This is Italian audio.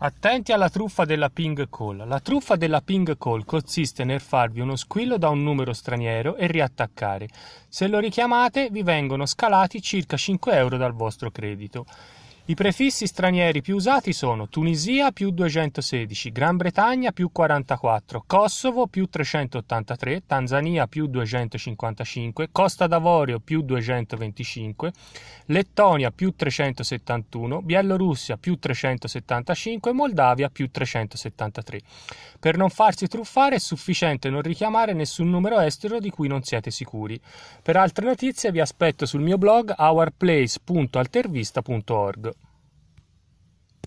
Attenti alla truffa della ping call. La truffa della ping call consiste nel farvi uno squillo da un numero straniero e riattaccare. Se lo richiamate vi vengono scalati circa 5 euro dal vostro credito. I prefissi stranieri più usati sono Tunisia più 216, Gran Bretagna più 44, Kosovo più 383, Tanzania più 255, Costa d'Avorio più 225, Lettonia più 371, Bielorussia più 375 Moldavia più 373. Per non farsi truffare è sufficiente non richiamare nessun numero estero di cui non siete sicuri. Per altre notizie vi aspetto sul mio blog ourplace.altervista.org.